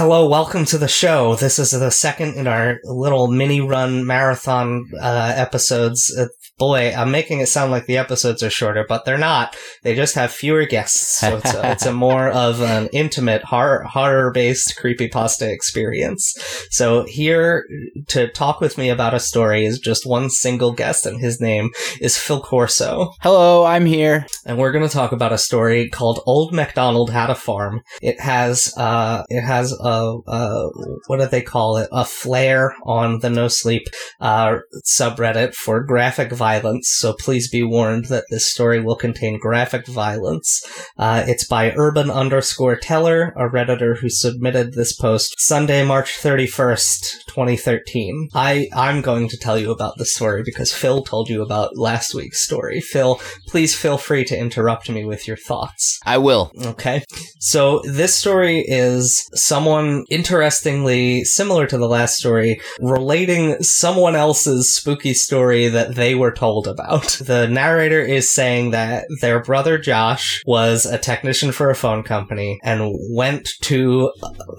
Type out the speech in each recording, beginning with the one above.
Hello, welcome to the show. This is the second in our little mini run marathon uh, episodes. Uh, boy, I'm making it sound like the episodes are shorter, but they're not. They just have fewer guests, so it's a, it's a more of an intimate horror horror based creepypasta experience. So here to talk with me about a story is just one single guest, and his name is Phil Corso. Hello, I'm here. and we're going to talk about a story called Old MacDonald Had a Farm. It has uh, it has a, a what do they call it? A flair on the No Sleep uh, subreddit for graphic violence. So please be warned that this story will contain graphic violence. Uh, it's by Urban underscore Teller, a redditor who submitted this post Sunday, March thirty first, twenty thirteen. I I'm going to tell you about the story because Phil told you about last week's story. Phil, please feel free to interrupt me with your thoughts. I will. Okay. So this story is someone interestingly similar to the last story, relating someone else's spooky story that they were told about. The narrator is saying that their brother Josh was a technician for a phone company and went to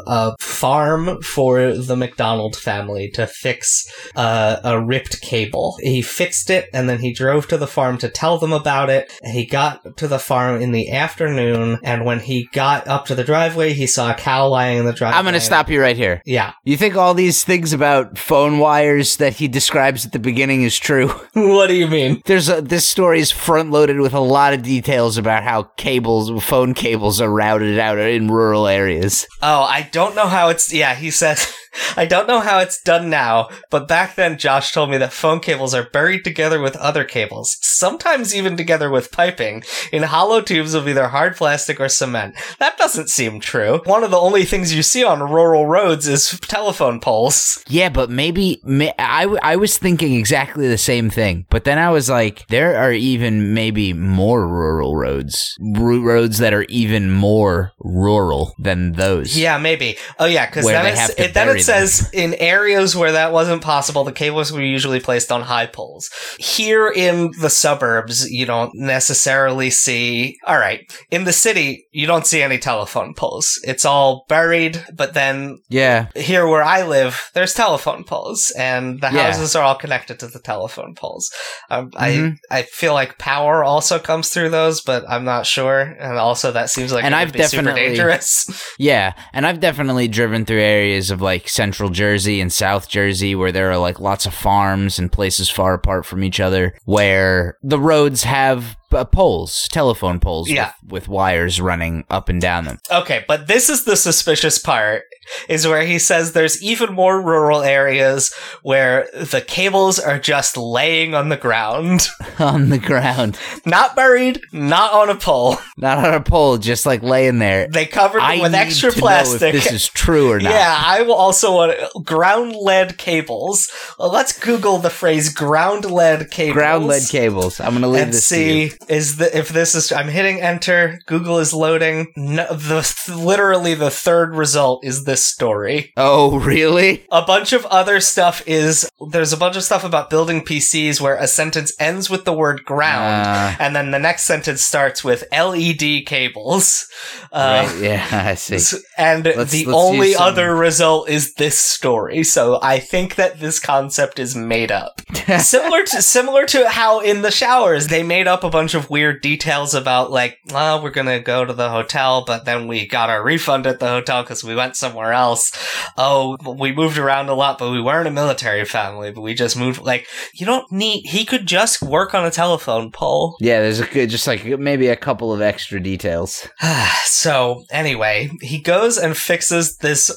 a farm for the McDonald family to fix uh, a ripped cable. He fixed it and then he drove to the farm to tell them about it. He got to the farm in the afternoon and when he got up to the driveway, he saw a cow lying in the driveway. I'm going to stop you right here. Yeah. You think all these things about phone wires that he describes at the beginning is true? what do you mean? There's a, this story is front loaded with a lot of details about how cables, phone cables are routed out in rural areas. Oh, I don't know how it's. Yeah, he says. I don't know how it's done now, but back then Josh told me that phone cables are buried together with other cables, sometimes even together with piping, in hollow tubes of either hard plastic or cement. That doesn't seem true. One of the only things you see on rural roads is telephone poles. Yeah, but maybe may, I, w- I was thinking exactly the same thing. But then I was like, there are even maybe more rural roads, roads that are even more rural than those. Yeah, maybe. Oh, yeah, because Where then, they it's, have to it, then bury it says in areas where that wasn't possible, the cables were usually placed on high poles. Here in the suburbs, you don't necessarily see. All right, in the city, you don't see any telephone poles. It's all buried, but then Yeah. here where I live, there's telephone poles, and the Yeah. houses are all connected to the telephone poles. Um, Mhm. I I feel like power also comes through those, but I'm not sure. And also, that seems like And I've definitely- dangerous. Yeah, and I've definitely driven through areas of like central Jersey and South Jersey where there are like lots of farms and places far apart from each other where the roads have uh, poles, telephone poles Yeah. with, with wires running up and down them. Okay, but this is the suspicious part is where he says there's even more rural areas where the cables are just laying on the ground, on the ground, not buried, not on a pole. not on a pole, just like laying there. They covered I them with extra to plastic. know if this is true or not. Yeah, I will also want ground lead cables. Well, let's Google the phrase ground lead cables. Ground lead cables. I'm gonna leave and this to you. Is the if this is I'm hitting enter. Google is loading. No, the literally the third result is this story. Oh, really? A bunch of other stuff is there's a bunch of stuff about building PCs where a sentence ends with the word ground. Uh, and then the next sentence starts with LED cables. Uh, right, yeah, I see. And Let's- the let's only other result is this story. So I think that this concept is made up. similar to similar to how in the showers they made up a bunch of weird details about like, oh, we're gonna go to the hotel, but then we got our refund at the hotel because we went somewhere else. Oh, we moved around a lot, but we weren't a military family, but we just moved. Like, you don't need. He could just work on a telephone pole. yeah, there's a good, just like maybe a couple of extra details. so anyway, he goes and fixes this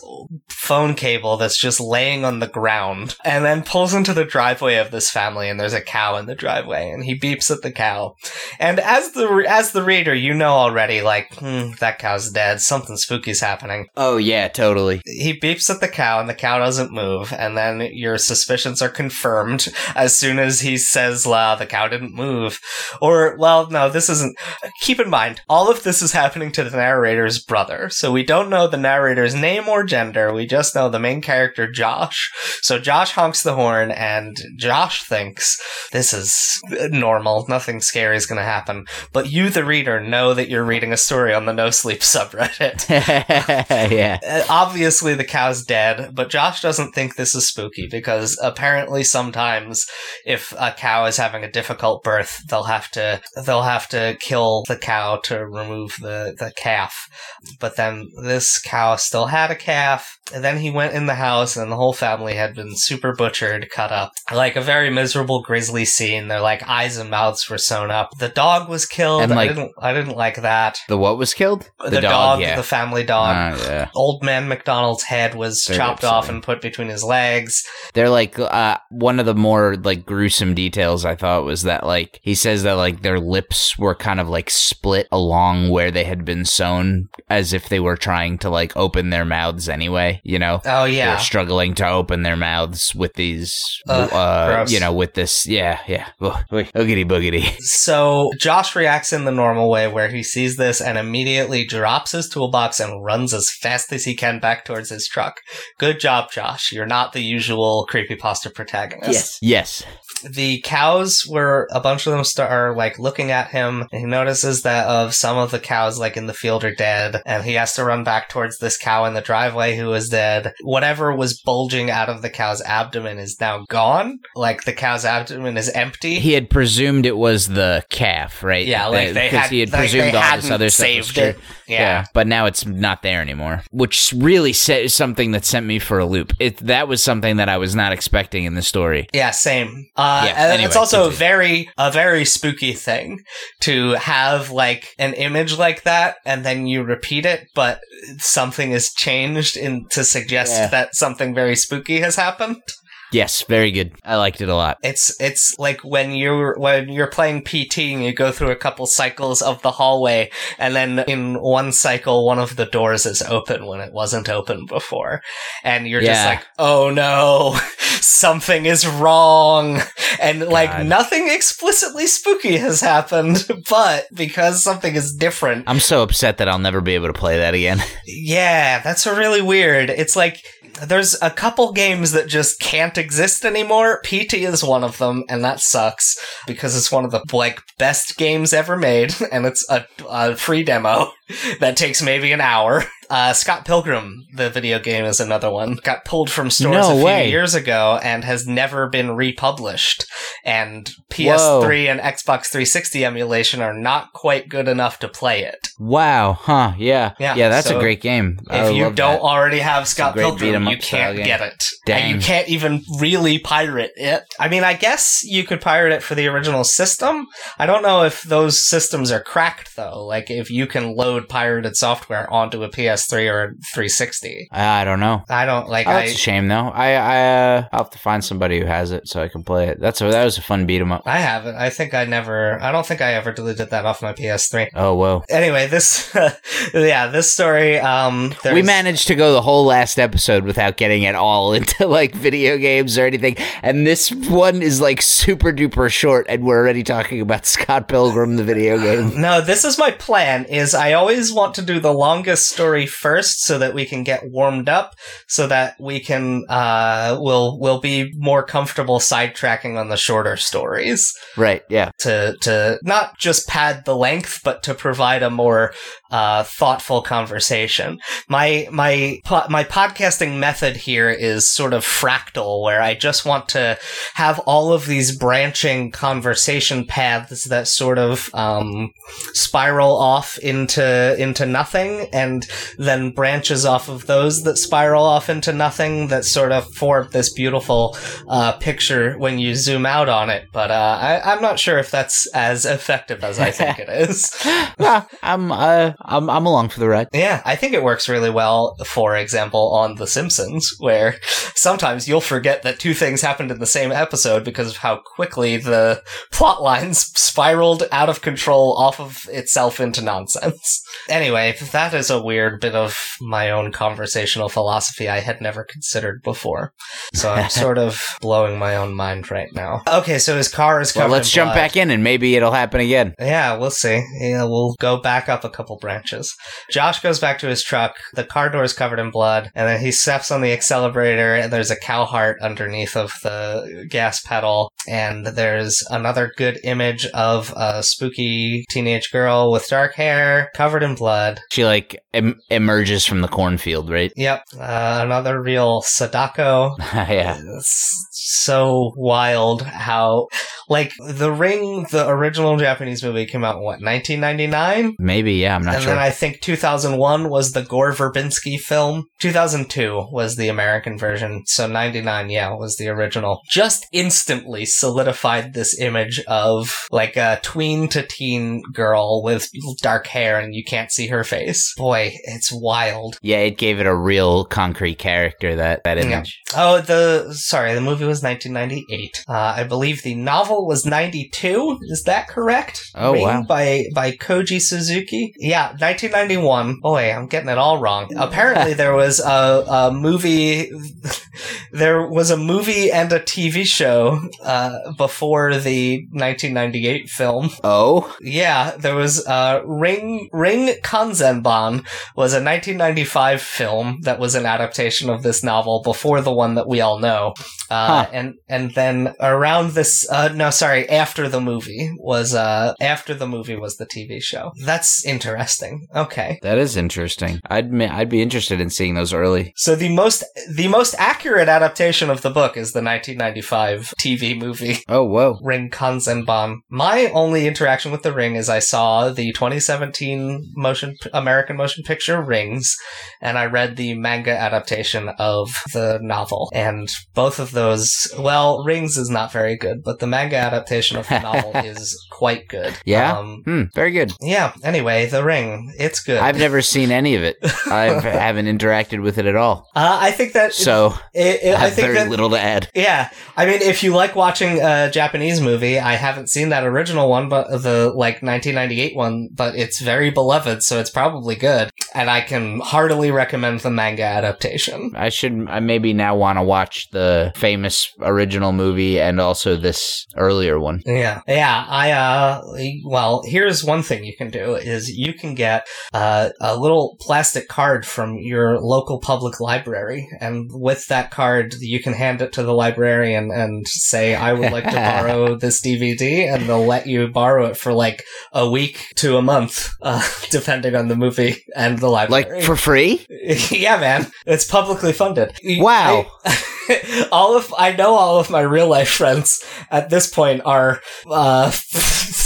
phone cable that's just laying on the ground and then pulls into the driveway of this family and there's a cow in the driveway and he beeps at the cow And as the as the reader, you know already, like hmm, that cow's dead. Something spooky's happening. Oh yeah, totally. He beeps at the cow, and the cow doesn't move. And then your suspicions are confirmed as soon as he says, "La, the cow didn't move." Or, well, no, this isn't. Keep in mind, all of this is happening to the narrator's brother, so we don't know the narrator's name or gender. We just know the main character, Josh. So Josh honks the horn, and Josh thinks this is normal. Nothing scary is going to happen. But you, the reader, know that you're reading a story on the No Sleep subreddit. yeah. Uh, Obviously, the cow's dead, but Josh doesn't think this is spooky because apparently, sometimes if a cow is having a difficult birth, they'll have to they'll have to kill the cow to remove the the calf. But then this cow still had a calf. And then he went in the house, and the whole family had been super butchered, cut up, like a very miserable, grisly scene. Their like eyes and mouths were sewn up. The dog was killed. And, like- I didn't I didn't like that. The what was killed? The, dog, yeah. the family dog Ah, yeah. old man McDonald's head was Very chopped off and put between his legs. They're like uh, one of the more like gruesome details I thought was that like he says that like their lips were kind of like split along where they had been sewn as if they were trying to like open their mouths anyway, you know. Oh yeah. struggling to open their mouths with these, Ugh, uh, gross. you know, with this, yeah, yeah, oogity boogity. So Josh reacts in the normal way where he sees this and immediately drops his toolbox and runs as fast as he can back towards his truck. Good job, Josh. You're not the usual creepypasta protagonist. Yes. Yes, the cows were a bunch of them start are like looking at him and he notices that of some of the cows like in the field are dead and he has to run back towards this cow in the driveway who is dead whatever was bulging out of the cow's abdomen is now gone like the cow's abdomen is empty he had presumed it was the calf, right? yeah like they because had he had like, presumed they all this other stuff was saved true. it yeah. but now it's not there anymore, which really says something that sent me for a loop. It that was something that I was not expecting in the story. Yeah, same. Uh, Uh, yeah, and anyway, it's also a continue. very, a very spooky thing to have like an image like that and then you repeat it, but something is changed in to suggest Yeah. that something very spooky has happened. Yes, very good. I liked it a lot. It's it's like when you're when you're playing PT and you go through a couple cycles of the hallway, and then in one cycle one of the doors is open when it wasn't open before, and you're just like, oh no, something is wrong, and like nothing explicitly spooky has happened, but because something is different, I'm so upset that I'll never be able to play that again. yeah, that's really weird. It's like there's a couple games that just can't exist anymore. PT is one of them, and that sucks because it's one of the like best games ever made, and it's a, a free demo that takes maybe an hour. Uh, Scott Pilgrim, the video game, is another one. Got pulled from stores No a few way. years ago and has never been republished. And PS3 and Xbox 360 emulation are not quite good enough to play it. wow, huh? Yeah, Yeah, yeah. that's so a great game. I If you don't that. already have Scott Pilgrim, you can't get it. Dang. And you can't even really pirate it. I mean, I guess you could pirate it for the original system. I don't know if those systems are cracked though. Like if you can load pirated software onto a PS3 or 360. I I don't know. I don't like Oh, that's a shame though. I I uh, I'll have to find somebody who has it so I can play it. That's a, that was a fun beat 'em up. I haven't. I think I never I don't think I ever deleted that off my PS3. Oh whoa. Anyway, this yeah, this story um we managed to go the whole last episode without getting at all into like video games or anything. And this one is like super duper short and we're already talking about Scott Pilgrim the video game. No, this is my plan is I always want to do the longest story first so that we can get warmed up so that we can uh will will be more comfortable sidetracking on the shorter stories Right, yeah. to to not just pad the length but to provide a more uh thoughtful conversation. My my po- my podcasting method here is sort of fractal where I just want to have all of these branching conversation paths that sort of um, spiral off into into nothing and then branches off of those that spiral off into nothing that sort of form this beautiful uh, picture when you zoom out on it. But uh, I, I'm not sure if that's as effective as I think it is. I'm, uh, I'm I'm along for the ride. Yeah, I think it works really well, for example, on The Simpsons, where sometimes you'll forget that two things happened in the same episode because of how quickly the plot lines spiraled out of control off of itself into nonsense. Anyway, that is a weird bit of my own conversational philosophy I had never considered before. So I'm sort of blowing my own mind right now. Okay, so his car is covered Well, let's in jump blood. back in and maybe it'll happen again. Yeah, we'll see. Yeah, we'll go back up a couple branches. Josh goes back to his truck. The car door is covered in blood, and then he steps on the accelerator, and there's a cow heart underneath of the gas pedal. And there's another good image of a spooky teenage girl with dark hair, covered in blood. She like em- emerges from the cornfield, right? Yep, uh, another real Sadako. yeah. It's so wild how, like, The Ring, the original Japanese movie came out in what, 1999? Maybe, yeah, I'm not and sure. And then I think 2001 was the Gore Verbinski film. 2002 was the American version. So 99, yeah, was the original. Just instantly solidified this image of like a tween to teen girl with dark hair and you can't see her face. Boy, it's wild. yeah, it gave it a real concrete character that that Yeah. image. Oh, the sorry, the movie was 1998. Uh, I believe the novel was 92. Is that correct? Oh, wow. By by Koji Suzuki. Yeah, 1991. Boy, I'm getting it all wrong. Apparently, there was a, a movie. there was a movie and a TV show uh, before the 1998 film. Oh, Yeah, there was uh, Ring Ring Kanzenban was a 1995 film that was an adaptation of this novel before the one that we all know, uh, Huh. And and then around this uh, no sorry after the movie was uh, after the movie was the TV show. That's interesting. Okay. that is interesting. I'd I'd be interested in seeing those early. So the most the most accurate adaptation of the book is the 1995 TV movie. Oh, whoa. Ring Kanzenban. My only interaction with the Ring is I saw the 2017 motion American motion picture Rings, and I read the manga adaptation of the novel. And both of those, well, Rings is not very good, but the manga adaptation of the novel is quite good. Yeah? Um, Hmm, very good. yeah. Anyway, the Ring, it's good. I've never seen any of it. I haven't interacted with it at all. uh, I think that So it, it, I I think very that little to add. Yeah, I mean, if you like watching a Japanese movie, I haven't seen that original one, but the like 1998 one, but it's very beloved, so it's probably good, and I can heartily recommend the manga adaptation. I should I maybe now want to watch the famous original movie and also this earlier one. Yeah, yeah. I uh, well, here's one thing you can do is you can get uh, a little plastic card from your local public library, and with that card, you can hand it to the librarian and say, "I would like to borrow this DVD," and they'll let you borrow it for like a week to a month, uh, depending on the movie and the library. Like for free? yeah, man, it's publicly funded. Wow. I- all of I know all of my real life friends at this point are uh,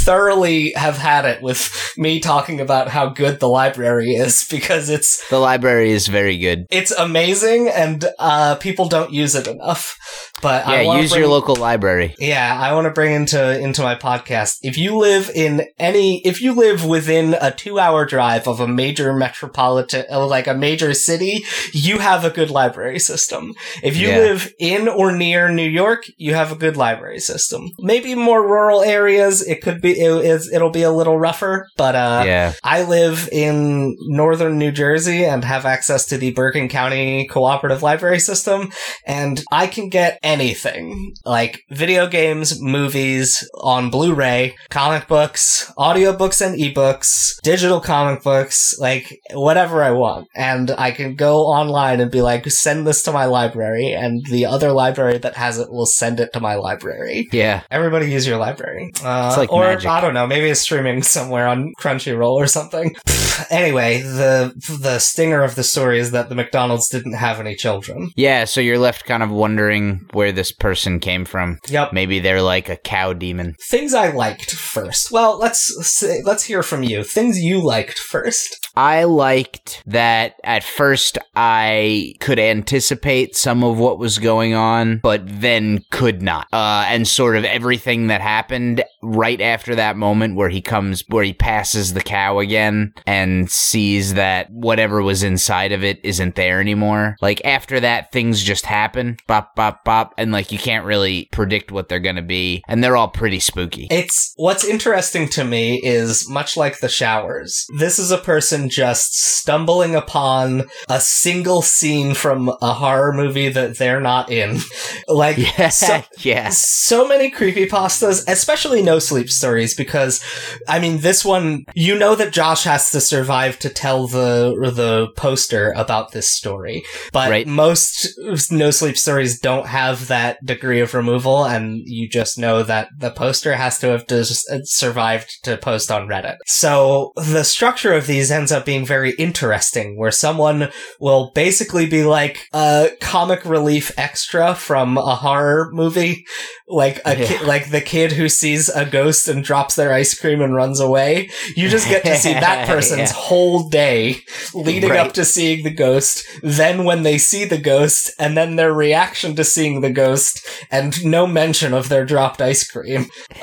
thoroughly have had it with me talking about how good the library is because it's The library is very good. it's amazing and uh, people don't use it enough. But Yeah, use bring- your local library. yeah, I want to bring into into my podcast. If you live in any, if you live within a two hour drive of a major metropolitan, uh, like a major city, you have a good library system. If you Yeah. live in or near New York, you have a good library system. Maybe more rural areas, it could be it, is it'll be a little rougher, but uh, yeah. I live in northern New Jersey and have access to the Bergen County Cooperative Library System, and I can get anything like video games, movies on Blu ray, comic books, audiobooks and ebooks, digital comic books, like whatever I want. And I can go online and be like, send this to my library, and the other library that has it will send it to my library. Yeah. Everybody use your library. Uh, like or magic. I don't know, maybe it's streaming somewhere on Crunchyroll or something. anyway, the the stinger of the story is that the McDonald's didn't have any children. Yeah, so you're left kind of wondering where this person came from. Yep. Maybe they're like a cow demon. Things I liked first. Well, let's say, let's hear from you. Things you liked first. I liked that at first I could anticipate some of what was going on, but then could not. Uh, and sort of everything that happened right after that moment where he comes, where he passes the cow again and sees that whatever was inside of it isn't there anymore. Like after that, things just happen, bop, bop, bop, and like you can't really predict what they're gonna be, and they're all pretty spooky. It's what's interesting to me is much like the showers. This is a person just stumbling upon a single scene from a horror movie that they're not in. like Yeah, so, yeah. so many creepypastas, especially no sleep stories, because I mean this one you know that Josh has to survive to tell the the poster about this story. But Right. most no sleep stories don't have that degree of removal and you just know that the poster has to have just uh, survived to post on Reddit. So the structure of these ends up being very interesting where someone will basically be like a comic relief extra from a horror movie like a Yeah. kid, like the kid who sees a ghost and drops their ice cream and runs away. You just get to see that person's Yeah. whole day leading Right. up to seeing the ghost. Then when they see the ghost, and then their reaction to seeing the ghost, and no mention of their dropped ice cream.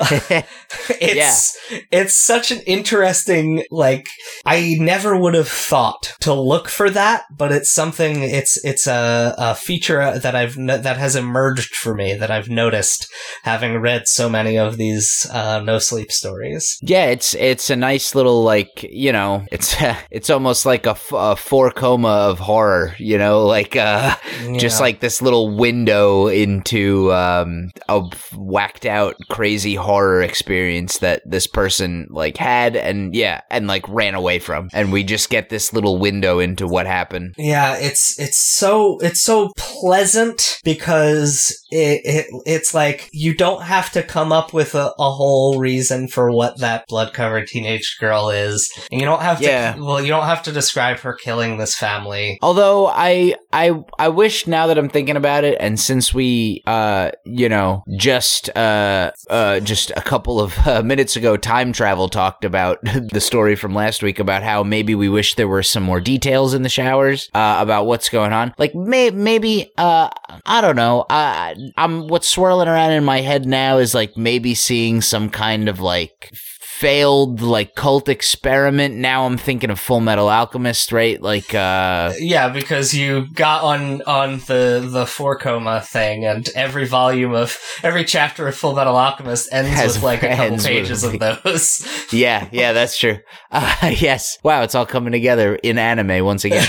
it's it's such an interesting like I never would have thought to look for that, but it's something it's it's a, a feature that I've no- that has emerged for me that I've noticed having read so many of these uh, no sleep stories. Yeah, it's it's a nice little like you know it's it's almost like a, f- a four koma of horror, you know, like uh just like this little window into um a whacked out crazy horror experience that this person like had and yeah and like ran away from, and we just get this little window into what happened. Yeah, it's it's so it's so pleasant because it, it it's like you don't have to come up with a, a whole reason for what that blood covered teenage girl is. And you don't have to Yeah. well, you don't have to describe her killing this family. Although I I I wish now that I'm thinking about it, and since we uh you know just uh uh just a couple of uh, minutes ago time travel talked about the story from last week about how maybe we wish there were some more details in the showers uh, about what's going on. Like may maybe uh I don't know. I'm what's swirling around in my head now is like maybe seeing some kind of like failed like cult experiment now i'm thinking of full metal alchemist right like uh Yeah, because you got on on the the four koma thing, and every volume of every chapter of Full Metal Alchemist ends with like a couple pages of those. Yeah, yeah, that's true. Uh, yes. Wow, it's all coming together in anime once again.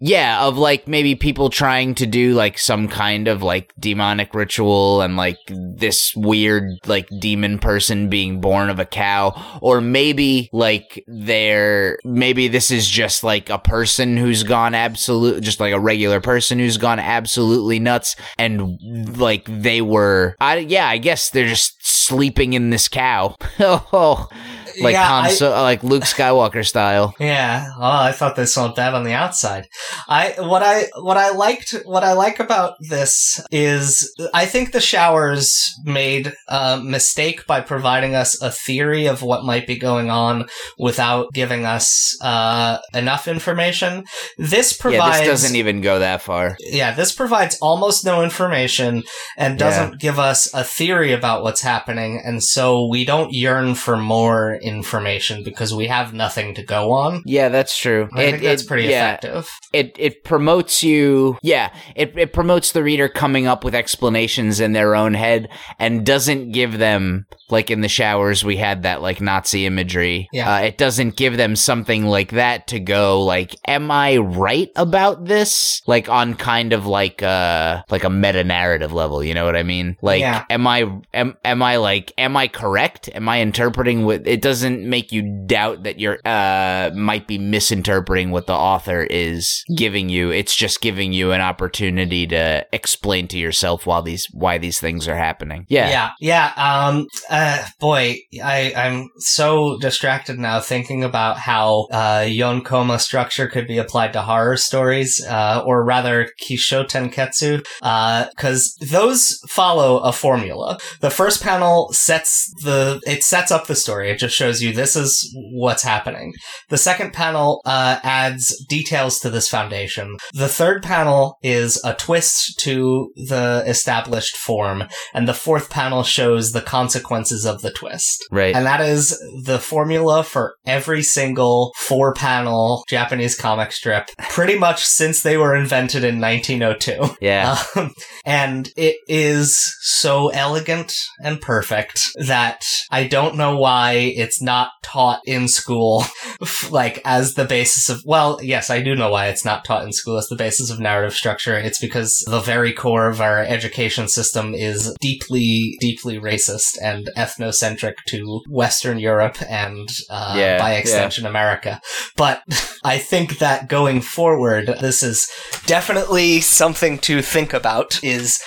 Yeah, of like maybe people trying to do like some kind of like demonic ritual and like this weird like demon person being born of a cow. Or maybe like they're, maybe this is just like a person who's gone absolute, just like a regular person who's gone absolutely nuts and like they were, I, yeah, I guess they're just sleeping in this cow. oh, like Yeah, Han I- So- like Luke Skywalker style. Yeah. Oh, I thought they smelled bad on the outside. I what I what I liked what I like about this is I think the showers made a mistake by providing us a theory of what might be going on without giving us uh, enough information. This provides Yeah, this doesn't even go that far. yeah, this provides almost no information and doesn't give us a theory about what's happening, and so we don't yearn for more information because we have nothing to go on. Yeah, that's true. I think that's pretty yeah, effective. It it promotes you. Yeah, it it promotes the reader coming up with explanations in their own head and doesn't give them like in the showers we had that like Nazi imagery. Yeah. Uh, it doesn't give them something like that to go like, am I right about this? Like on kind of like uh like a meta narrative level. You know what I mean? Like, Yeah. am I am am I like am I correct? Am I interpreting what it doesn't make you doubt that you're uh might be misinterpreting what the author is giving you. It's just giving you an opportunity to explain to yourself why these why these things are happening. Yeah. Yeah, yeah. Um, uh, Uh, boy, I, I'm so distracted now thinking about how uh, Yonkoma structure could be applied to horror stories, uh, or rather Kishoten Ketsu, because those follow a formula. The first panel sets the it sets up the story. It just shows you this is what's happening. The second panel uh, adds details to this foundation. The third panel is a twist to the established form, and the fourth panel shows the consequences of the twist. Right. And that is the formula for every single four panel Japanese comic strip, pretty much since they were invented in 1902. yeah. Um, and it is so elegant and perfect that I don't know why it's not taught in school, like as the basis of, well, yes, I do know why it's not taught in school as the basis of narrative structure. It's because the very core of our education system is deeply, deeply racist and ethnocentric to Western Europe and, uh, Yeah, by yeah. extension, America. But I think that going forward, this is definitely something to think about is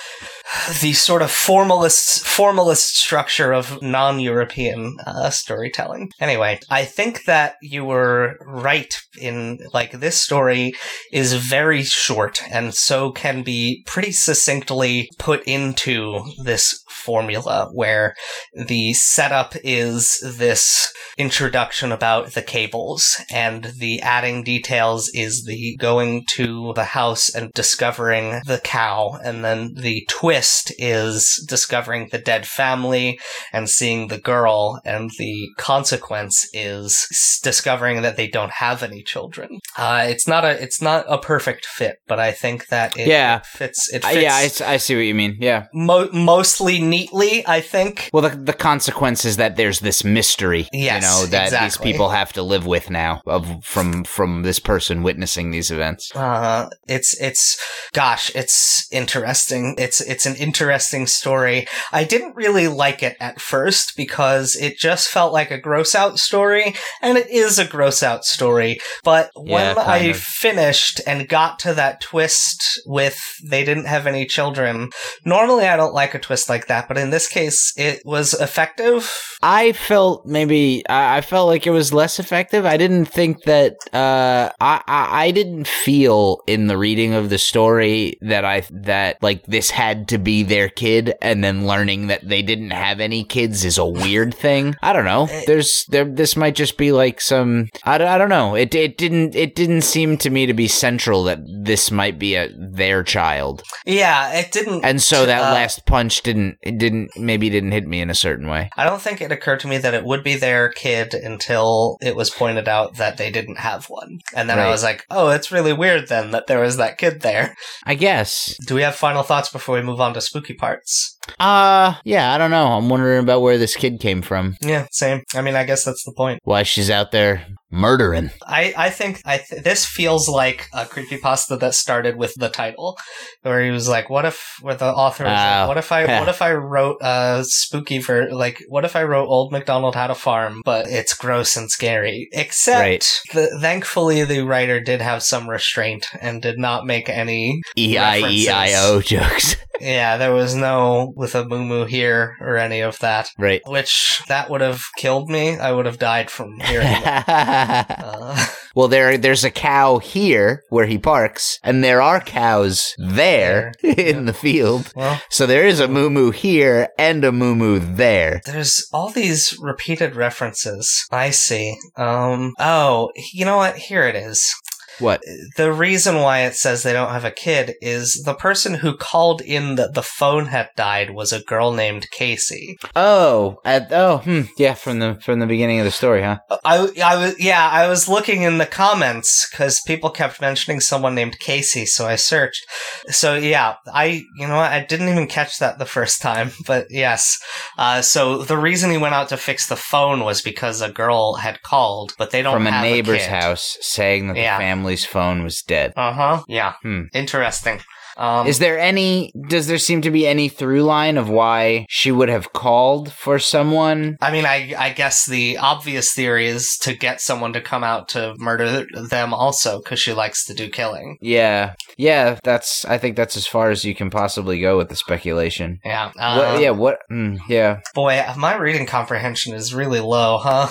the sort of formalist formalist structure of non-European uh, storytelling. Anyway, I think that you were right in like this story is very short and so can be pretty succinctly put into this formula where the setup is this introduction about the cables and the adding details is the going to the house and discovering the cow and then the twist is discovering the dead family and seeing the girl and the consequence is discovering that they don't have any children uh, it's not a it's not a perfect fit but i think that it, Yeah. it fits it Uh, fits yeah, I, I see what you mean. Yeah. mo- mostly neatly i think Well, the, the consequence is that there's this mystery, Yes, you know, that exactly. these people have to live with now of from from this person witnessing these events. Uh, it's it's gosh, it's interesting. It's it's an interesting story. I didn't really like it at first because it just felt like a gross out story, and it is a gross out story. But Yeah, when I of. finished and got to that twist with they didn't have any children, normally I don't like a twist like that, but in this case, it was effective. I felt maybe I, I felt like it was less effective. I didn't think that uh, I, I I didn't feel in the reading of the story that I that like this had to be their kid, and then learning that they didn't have any kids is a weird thing. I don't know. There's there this might just be like some I, don't- I don't know. It it didn't it didn't seem to me to be central that this might be a their child, Yeah, it didn't. and so that uh, last punch didn't it didn't maybe didn't hit me in a certain way. I don't think it occurred to me that it would be their kid until it was pointed out that they didn't have one. And then I was like, oh, it's really weird then that there was that kid there. I guess Do we have final thoughts before we move on to spooky parts? Uh, yeah, I don't know. I'm wondering about where this kid came from. Yeah, same. I mean, I guess that's the point. Why she's out there murdering. I, I think I th- this feels like a creepypasta that started with the title, where he was like, "What if?" Where the author was like, Oh, "What if I? yeah. What if I wrote a spooky for like? What if I wrote Old MacDonald Had a Farm, but it's gross and scary?" Except, Right. the, thankfully, the writer did have some restraint and did not make any. E I E I O jokes. Yeah, there was no with a moo moo here or any of that. right. Which that would have killed me. I would have died from hearing. that. Uh, well, there, there's a cow here where he parks, and there are cows there There, in the field. well, So there is a moo moo here and a moo moo there. There's all these repeated references. I see. Um, oh, you know what? Here it is. What? The reason why it says they don't have a kid is the person who called in that the phone had died was a girl named Casey. Oh, at, oh, hmm, yeah, from the from the beginning of the story, huh? I, I was, yeah, I was looking in the comments because people kept mentioning someone named Casey, so I searched. So yeah, I, you know what? I didn't even catch that the first time, but yes. Uh, so the reason he went out to fix the phone was because a girl had called, but they don't From a neighbor's kid. house saying that Yeah. the family's phone was dead. Uh huh. Yeah. Hmm. Interesting. Um, Is there any? Does there seem to be any through line of why she would have called for someone? I mean, I I guess the obvious theory is to get someone to come out to murder them also because she likes to do killing. Yeah, yeah. That's. I think that's as far as you can possibly go with the speculation. Yeah. What, Uh, yeah. What? Mm, yeah. Boy, my reading comprehension is really low, huh?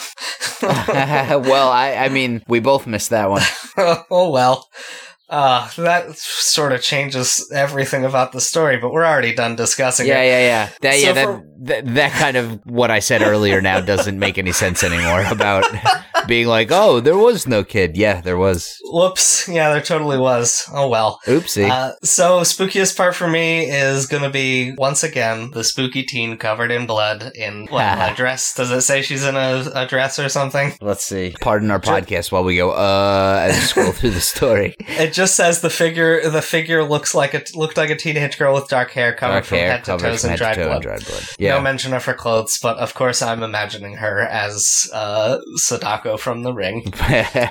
well, I. I mean, we both missed that one. oh well. Uh, that sort of changes everything about the story, but we're already done discussing Yeah, it. yeah, yeah. That, So yeah, that, for- that that kind of what I said earlier now doesn't make any sense anymore about being like, oh, there was no kid. Yeah, there was. Whoops. Yeah, there totally was. Oh well. Oopsie. Uh, so spookiest part for me is gonna be once again the spooky teen covered in blood in what a dress. Does it say she's in a, a dress or something? Let's see. Pardon our podcast while we go uh and scroll through the story. It just says the figure. The figure looks like a looked like a teenage girl with dark hair covered Dark from hair, head to toes in to dried toe dried blood. No Yeah. mention of her clothes, but of course I'm imagining her as uh, Sadako from The Ring,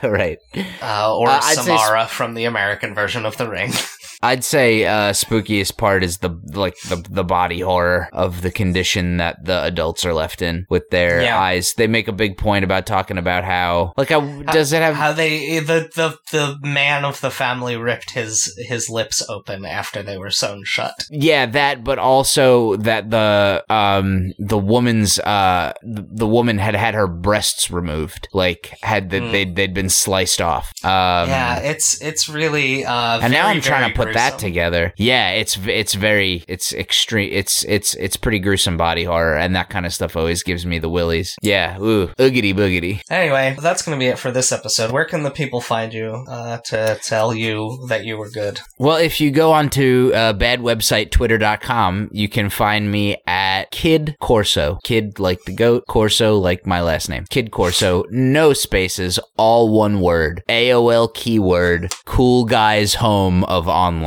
right. uh, or Uh, Samara from the American version of The Ring. I'd say uh spookiest part is the like the the body horror of the condition that the adults are left in with their Yeah. eyes. They make a big point about talking about how like how, does it have How they the, the the man of the family ripped his his lips open after they were sewn shut. Yeah, that, but also that the um the woman's uh the, the woman had had her breasts removed, like had the, Hmm. they'd they'd been sliced off. Um, yeah, it's it's really uh, and now I'm trying to put that together. Yeah, it's it's very it's extreme. It's it's it's pretty gruesome body horror, and that kind of stuff always gives me the willies. Yeah, ooh, oogity boogity. Anyway, that's going to be it for this episode. Where can the people find you uh, to tell you that you were good? Well, if you go onto uh, bad website twitter.com, you can find me at Kid Corso. Kid like the goat, Corso like my last name. Kid Corso, no spaces, all one word. AOL keyword, cool guys home of online.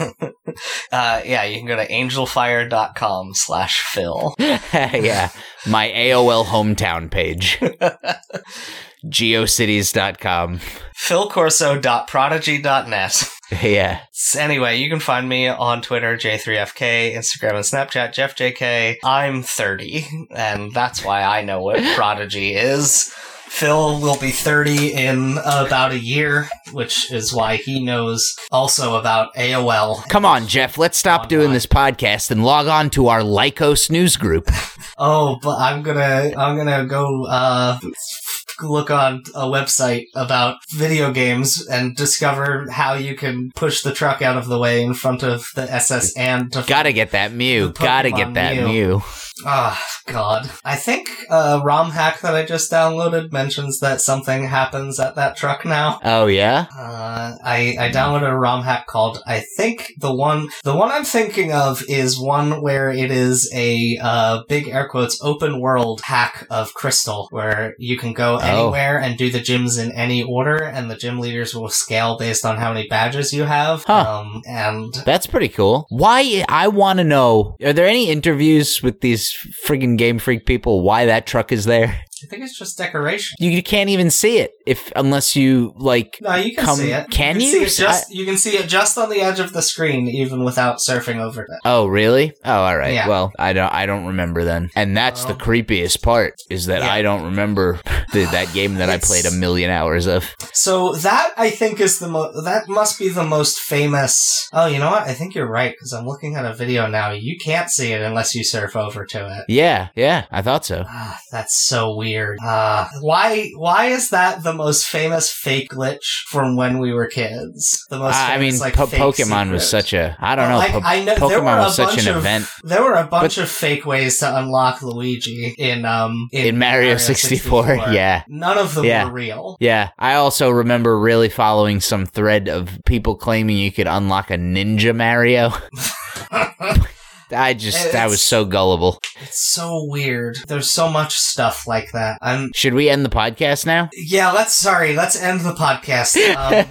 Uh, yeah, you can go to angelfire.com slash Phil. yeah, my AOL hometown page. geocities.com. philcorso.prodigy.net. Yeah. Anyway, you can find me on Twitter, J3FK, Instagram and Snapchat, JeffJK. I'm 30, and that's why I know what Prodigy is. Phil will be 30 in about a year, which is why he knows also about AOL. Come on, Jeff, let's stop doing this podcast and log on to our Lycos news group. Oh, but I'm gonna I'm gonna go uh look on a website about video games and discover how you can push the truck out of the way in front of the SS Anne to Gotta get that Mew. Gotta get that Mew. Mew. Ah, God. I think a ROM hack that I just downloaded mentions that something happens at that truck now. Oh yeah. Uh, I, I downloaded a ROM hack called, I think the one, the one I'm thinking of is one where it is a, uh, big air quotes open world hack of Crystal, where you can go anywhere and do the gyms in any order, and the gym leaders will scale based on how many badges you have. Huh. Um, and That's pretty cool. Why? I want to know. Are there any interviews with these friggin' Game Freak people? Why that truck is there? I think it's just decoration. You, you can't even see it if unless you like. No, you can Come- see it. can you? you? See it just, you can see it just on the edge of the screen, even without surfing over it. Oh really? Oh, all right. Yeah. Well, I don't. I don't remember then. And that's the Oh. creepiest part is that Yeah. I don't remember the, that game that I played a million hours of. So that I think is the mo- that must be the most famous. Oh, you know what? I think you're right because I'm looking at a video now. You can't see it unless you surf over to it. Yeah. Yeah. I thought so. Ah, that's so weird. Uh, why? Why is that the most famous fake glitch from when we were kids? The most. I mean, like, po- Pokemon was such a. I don't know. Like, po- I know there were Pokemon a was such an of, event. There were a bunch of fake ways to unlock Luigi in um in Mario 64, yeah. None of them Yeah. were real. Yeah, I also remember really following some thread of people claiming you could unlock a Ninja Mario. I just, I was so gullible. It's so weird. There's so much stuff like that. I'm Should we end the podcast now? yeah. Let's sorry. Let's end the podcast. Um,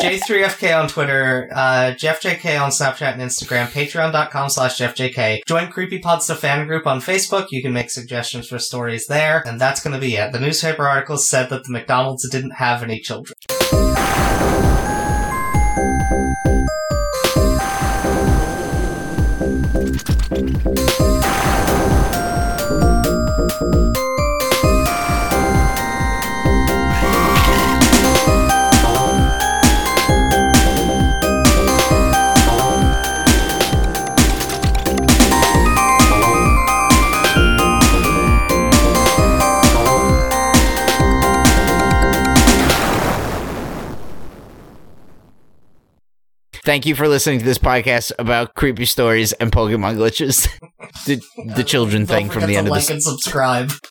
J3FK on Twitter, uh, JeffJK on Snapchat and Instagram, Patreon.com slash JeffJK. Join Creepypodsta fan group on Facebook. You can make suggestions for stories there, and that's going to be it. The newspaper articles said that the McDonald's didn't have any children. Thank you. Thank you for listening to this podcast about creepy stories and Pokemon glitches. the, the children thing from the end of the like and subscribe.